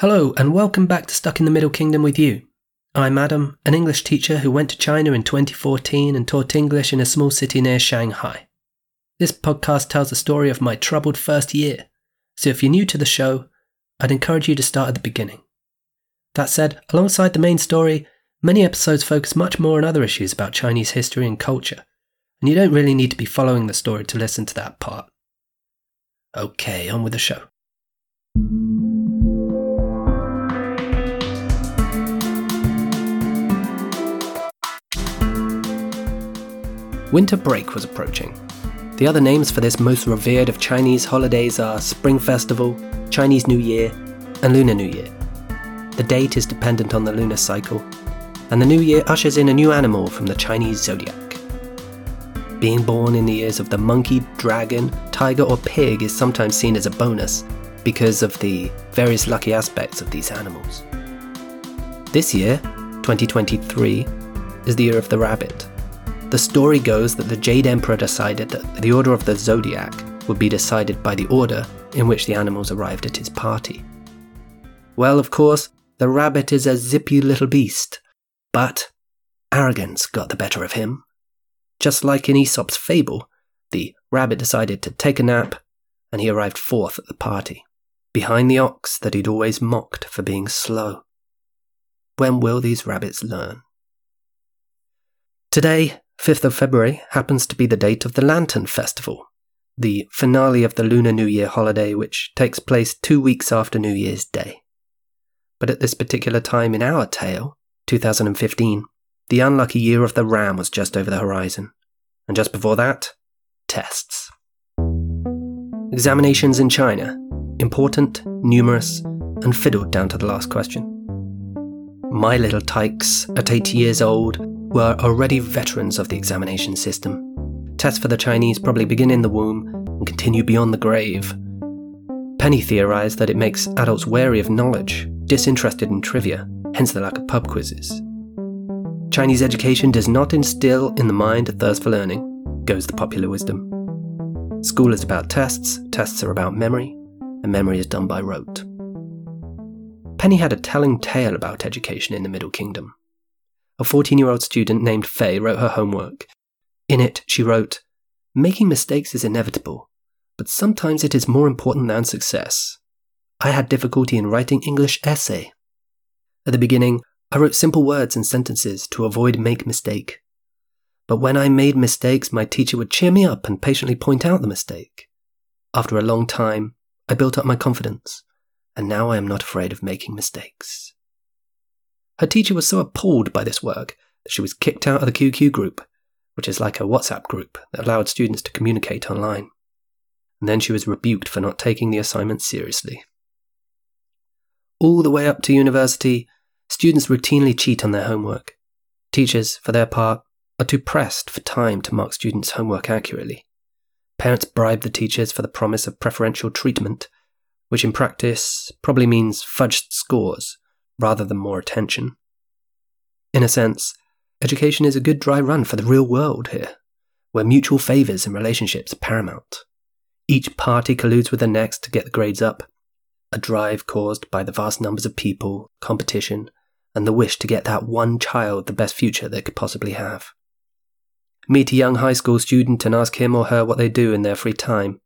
Hello, and welcome back to Stuck in the Middle Kingdom with you. I'm Adam, an English teacher who went to China in 2014 and taught English in a small city near Shanghai. This podcast tells the story of my troubled first year, so if you're new to the show, I'd encourage you to start at the beginning. That said, alongside the main story, many episodes focus much more on other issues about Chinese history and culture, and you don't really need to be following the story to listen to that part. Okay, on with the show. Winter break was approaching. The other names for this most revered of Chinese holidays are Spring Festival, Chinese New Year, and Lunar New Year. The date is dependent on the lunar cycle, and the new year ushers in a new animal from the Chinese zodiac. Being born in the years of the monkey, dragon, tiger, or pig is sometimes seen as a bonus because of the various lucky aspects of these animals. This year, 2023, is the year of the rabbit. The story goes that the Jade Emperor decided that the order of the zodiac would be decided by the order in which the animals arrived at his party. Well, of course, the rabbit is a zippy little beast, but arrogance got the better of him. Just like in Aesop's fable, the rabbit decided to take a nap, and he arrived fourth at the party, behind the ox that he'd always mocked for being slow. When will these rabbits learn? Today, 5th of February happens to be the date of the Lantern Festival, the finale of the Lunar New Year holiday, which takes place two weeks after New Year's Day. But at this particular time in our tale, 2015, the unlucky year of the ram was just over the horizon. And just before that, tests. Examinations in China important, numerous, and fiddled down to the last question. My little tykes, at 80 years old, were already veterans of the examination system. Tests for the Chinese probably begin in the womb and continue beyond the grave. Penny theorized that it makes adults wary of knowledge, disinterested in trivia, hence the lack of pub quizzes. Chinese education does not instill in the mind a thirst for learning, goes the popular wisdom. School is about tests, tests are about memory, and memory is done by rote. Penny had a telling tale about education in the Middle Kingdom a 14 year old student named Faye wrote her homework. In it, she wrote, Making mistakes is inevitable, but sometimes it is more important than success. I had difficulty in writing English essay. At the beginning, I wrote simple words and sentences to avoid make mistake. But when I made mistakes, my teacher would cheer me up and patiently point out the mistake. After a long time, I built up my confidence, and now I am not afraid of making mistakes. Her teacher was so appalled by this work that she was kicked out of the QQ group, which is like a WhatsApp group that allowed students to communicate online. And then she was rebuked for not taking the assignment seriously. All the way up to university, students routinely cheat on their homework. Teachers, for their part, are too pressed for time to mark students' homework accurately. Parents bribe the teachers for the promise of preferential treatment, which in practice probably means fudged scores rather than more attention. In a sense, education is a good dry run for the real world here, where mutual favours and relationships are paramount. Each party colludes with the next to get the grades up, a drive caused by the vast numbers of people, competition, and the wish to get that one child the best future they could possibly have. Meet a young high school student and ask him or her what they do in their free time,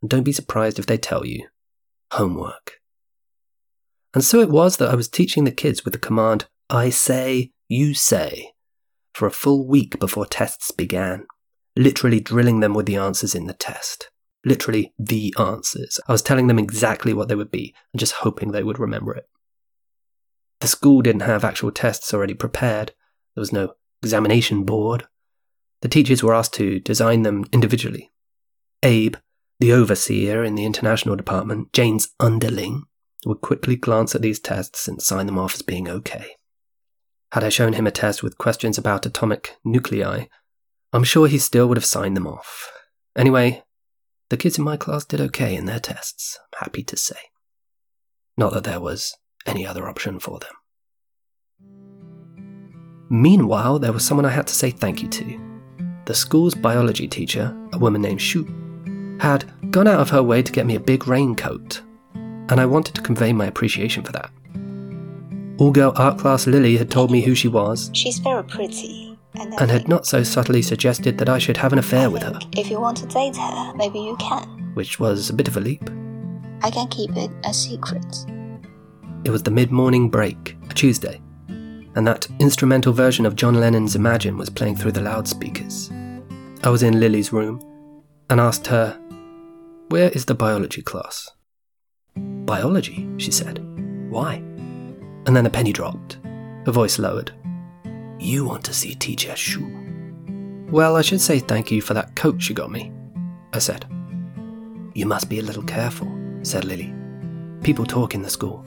and don't be surprised if they tell you homework. And so it was that I was teaching the kids with the command, I say, you say, for a full week before tests began, literally drilling them with the answers in the test. Literally the answers. I was telling them exactly what they would be and just hoping they would remember it. The school didn't have actual tests already prepared. There was no examination board. The teachers were asked to design them individually. Abe, the overseer in the international department, Jane's underling, would quickly glance at these tests and sign them off as being okay. Had I shown him a test with questions about atomic nuclei, I'm sure he still would have signed them off. Anyway, the kids in my class did okay in their tests, I'm happy to say. Not that there was any other option for them. Meanwhile, there was someone I had to say thank you to. The school's biology teacher, a woman named Shu, had gone out of her way to get me a big raincoat and I wanted to convey my appreciation for that. All girl art class Lily had told me who she was. She's very pretty. And, and had not so subtly suggested that I should have an affair with her. If you want to date her, maybe you can. Which was a bit of a leap. I can keep it a secret. It was the mid morning break, a Tuesday, and that instrumental version of John Lennon's Imagine was playing through the loudspeakers. I was in Lily's room and asked her, Where is the biology class? Biology, she said. Why? And then a penny dropped. Her voice lowered. You want to see teacher Shu? Well, I should say thank you for that coat you got me, I said. You must be a little careful, said Lily. People talk in the school,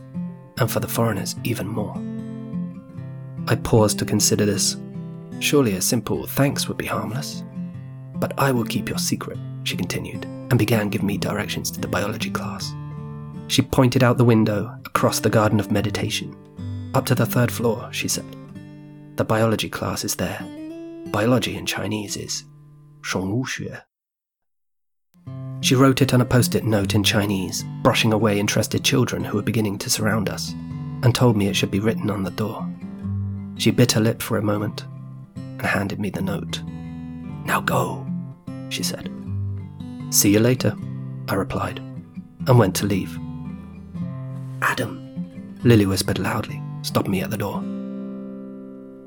and for the foreigners, even more. I paused to consider this. Surely a simple thanks would be harmless. But I will keep your secret, she continued, and began giving me directions to the biology class. She pointed out the window across the garden of meditation. Up to the third floor, she said. The biology class is there. Biology in Chinese is Shongwuxue. She wrote it on a post it note in Chinese, brushing away interested children who were beginning to surround us, and told me it should be written on the door. She bit her lip for a moment and handed me the note. Now go, she said. See you later, I replied, and went to leave. Adam, Lily whispered loudly, stopping me at the door.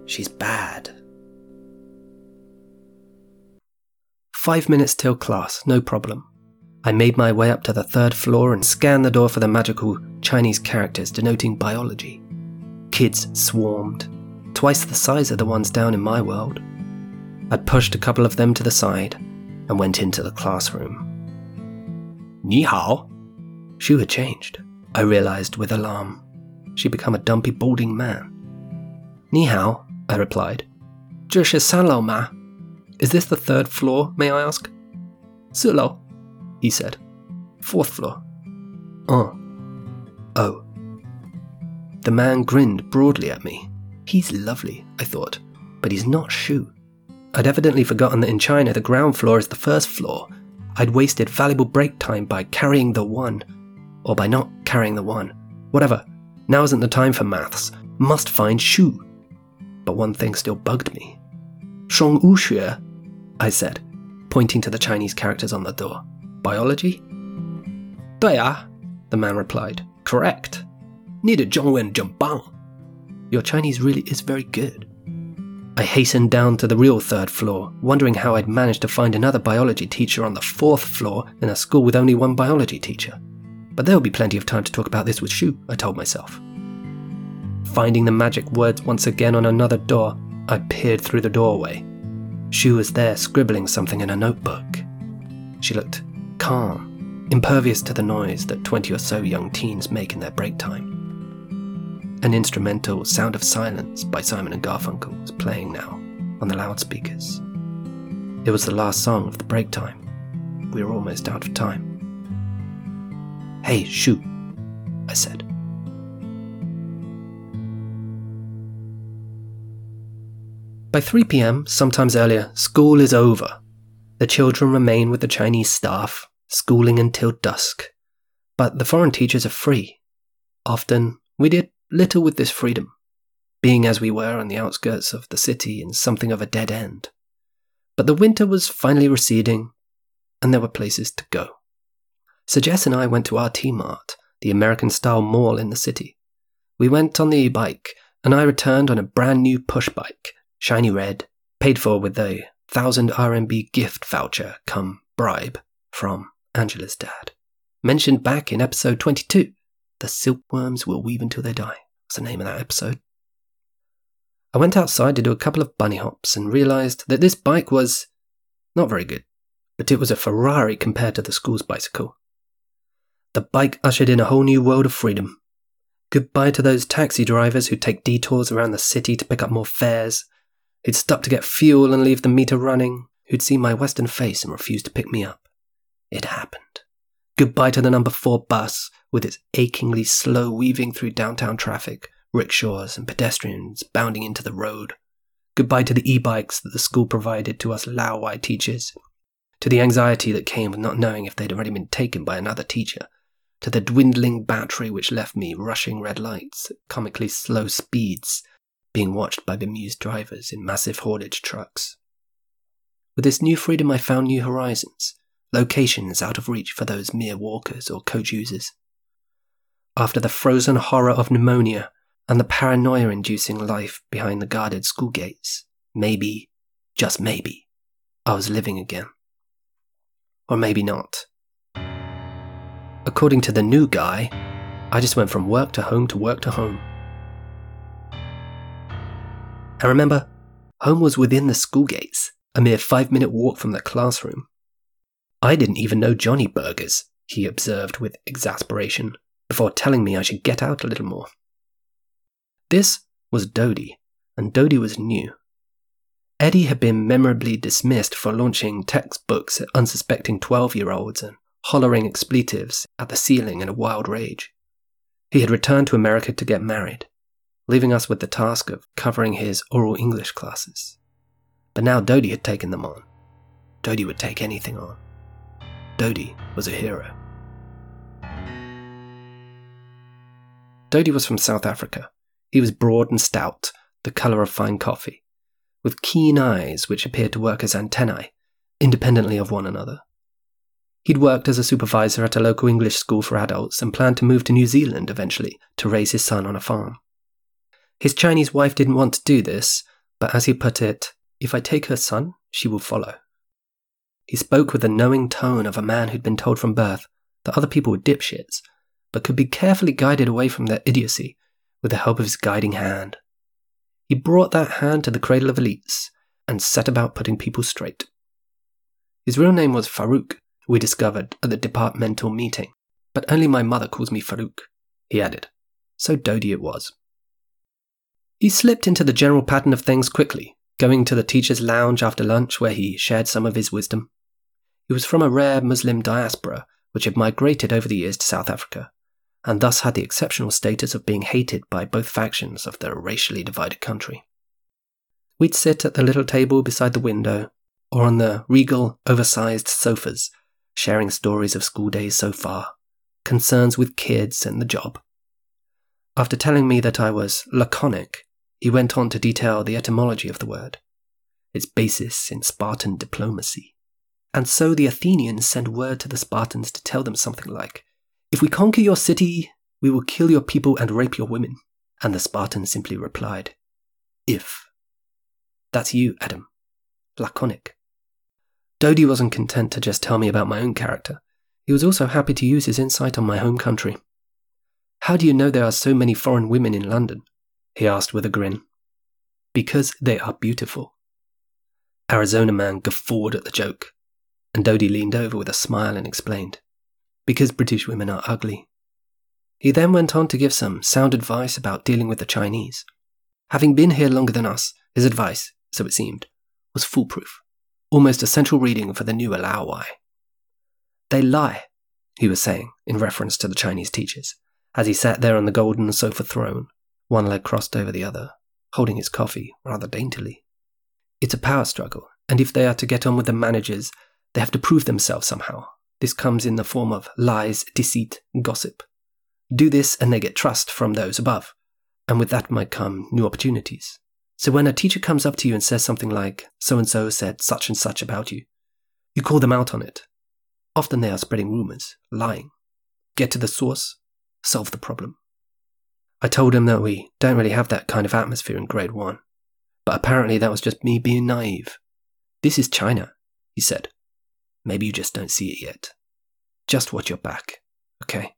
She's bad. Five minutes till class, no problem. I made my way up to the third floor and scanned the door for the magical Chinese characters denoting biology. Kids swarmed, twice the size of the ones down in my world. I pushed a couple of them to the side and went into the classroom. Ni hao? Shu had changed, I realized with alarm. She'd become a dumpy, balding man. Ni hao, I replied. Zhe sanlou ma. Is this the third floor, may I ask? Sulo, he said. Fourth floor. Oh. Oh. The man grinned broadly at me. He's lovely, I thought, but he's not Shu. I'd evidently forgotten that in China the ground floor is the first floor. I'd wasted valuable break time by carrying the one or by not carrying the one. Whatever. Now isn't the time for maths. Must find Shu. But one thing still bugged me. Shong Wuxue, I said, pointing to the Chinese characters on the door. Biology? Daya, the man replied. Correct. Neither Zhongwen Zhengbang. Your Chinese really is very good. I hastened down to the real third floor, wondering how I'd managed to find another biology teacher on the fourth floor in a school with only one biology teacher. But there'll be plenty of time to talk about this with Shu, I told myself. Finding the magic words once again on another door, I peered through the doorway. Shu was there scribbling something in a notebook. She looked calm, impervious to the noise that 20 or so young teens make in their break time. An instrumental Sound of Silence by Simon and Garfunkel was playing now on the loudspeakers. It was the last song of the break time. We were almost out of time. Hey, Shu, I said. By 3 pm, sometimes earlier, school is over. The children remain with the Chinese staff, schooling until dusk. But the foreign teachers are free. Often, we did little with this freedom, being as we were on the outskirts of the city in something of a dead end. But the winter was finally receding, and there were places to go. So Jess and I went to RT Mart, the American style mall in the city. We went on the e bike, and I returned on a brand new push bike, shiny red, paid for with a thousand RMB gift voucher come bribe from Angela's dad. Mentioned back in episode 22. The silkworms will weave until they die. What's the name of that episode? I went outside to do a couple of bunny hops and realized that this bike was not very good, but it was a Ferrari compared to the school's bicycle. The bike ushered in a whole new world of freedom. Goodbye to those taxi drivers who take detours around the city to pick up more fares, who'd stop to get fuel and leave the meter running, who'd see my western face and refuse to pick me up. It happened. Goodbye to the number four bus, with its achingly slow weaving through downtown traffic, rickshaws and pedestrians bounding into the road. Goodbye to the e bikes that the school provided to us Lao teachers. To the anxiety that came with not knowing if they'd already been taken by another teacher. To the dwindling battery which left me rushing red lights at comically slow speeds, being watched by bemused drivers in massive haulage trucks. With this new freedom, I found new horizons, locations out of reach for those mere walkers or coach users. After the frozen horror of pneumonia and the paranoia inducing life behind the guarded school gates, maybe, just maybe, I was living again. Or maybe not. According to the new guy, I just went from work to home to work to home. And remember, home was within the school gates, a mere five minute walk from the classroom. I didn't even know Johnny Burgers, he observed with exasperation, before telling me I should get out a little more. This was Dodie, and Dodie was new. Eddie had been memorably dismissed for launching textbooks at unsuspecting 12 year olds and hollering expletives at the ceiling in a wild rage. He had returned to America to get married, leaving us with the task of covering his oral English classes. But now Dodie had taken them on. Dodie would take anything on. Dodie was a hero. Dodie was from South Africa. He was broad and stout, the colour of fine coffee, with keen eyes which appeared to work as antennae, independently of one another. He'd worked as a supervisor at a local English school for adults and planned to move to New Zealand eventually to raise his son on a farm. His Chinese wife didn't want to do this, but as he put it, if I take her son, she will follow. He spoke with the knowing tone of a man who'd been told from birth that other people were dipshits, but could be carefully guided away from their idiocy with the help of his guiding hand. He brought that hand to the cradle of elites and set about putting people straight. His real name was Farouk, we discovered at the departmental meeting. But only my mother calls me Farouk, he added. So Dodie it was. He slipped into the general pattern of things quickly, going to the teacher's lounge after lunch where he shared some of his wisdom. He was from a rare Muslim diaspora which had migrated over the years to South Africa, and thus had the exceptional status of being hated by both factions of the racially divided country. We'd sit at the little table beside the window, or on the regal, oversized sofas sharing stories of school days so far, concerns with kids and the job. After telling me that I was laconic, he went on to detail the etymology of the word, its basis in Spartan diplomacy. And so the Athenians sent word to the Spartans to tell them something like, If we conquer your city, we will kill your people and rape your women. And the Spartans simply replied, If. That's you, Adam. Laconic. Dodie wasn't content to just tell me about my own character. He was also happy to use his insight on my home country. How do you know there are so many foreign women in London? he asked with a grin. Because they are beautiful. Arizona man guffawed at the joke, and Dodie leaned over with a smile and explained, Because British women are ugly. He then went on to give some sound advice about dealing with the Chinese. Having been here longer than us, his advice, so it seemed, was foolproof almost a central reading for the new laowai. They lie, he was saying, in reference to the Chinese teachers, as he sat there on the golden sofa throne, one leg crossed over the other, holding his coffee rather daintily. It's a power struggle, and if they are to get on with the managers, they have to prove themselves somehow. This comes in the form of lies, deceit, gossip. Do this, and they get trust from those above, and with that might come new opportunities. So when a teacher comes up to you and says something like, so and so said such and such about you, you call them out on it. Often they are spreading rumors, lying. Get to the source, solve the problem. I told him that we don't really have that kind of atmosphere in grade one, but apparently that was just me being naive. This is China, he said. Maybe you just don't see it yet. Just watch your back, okay?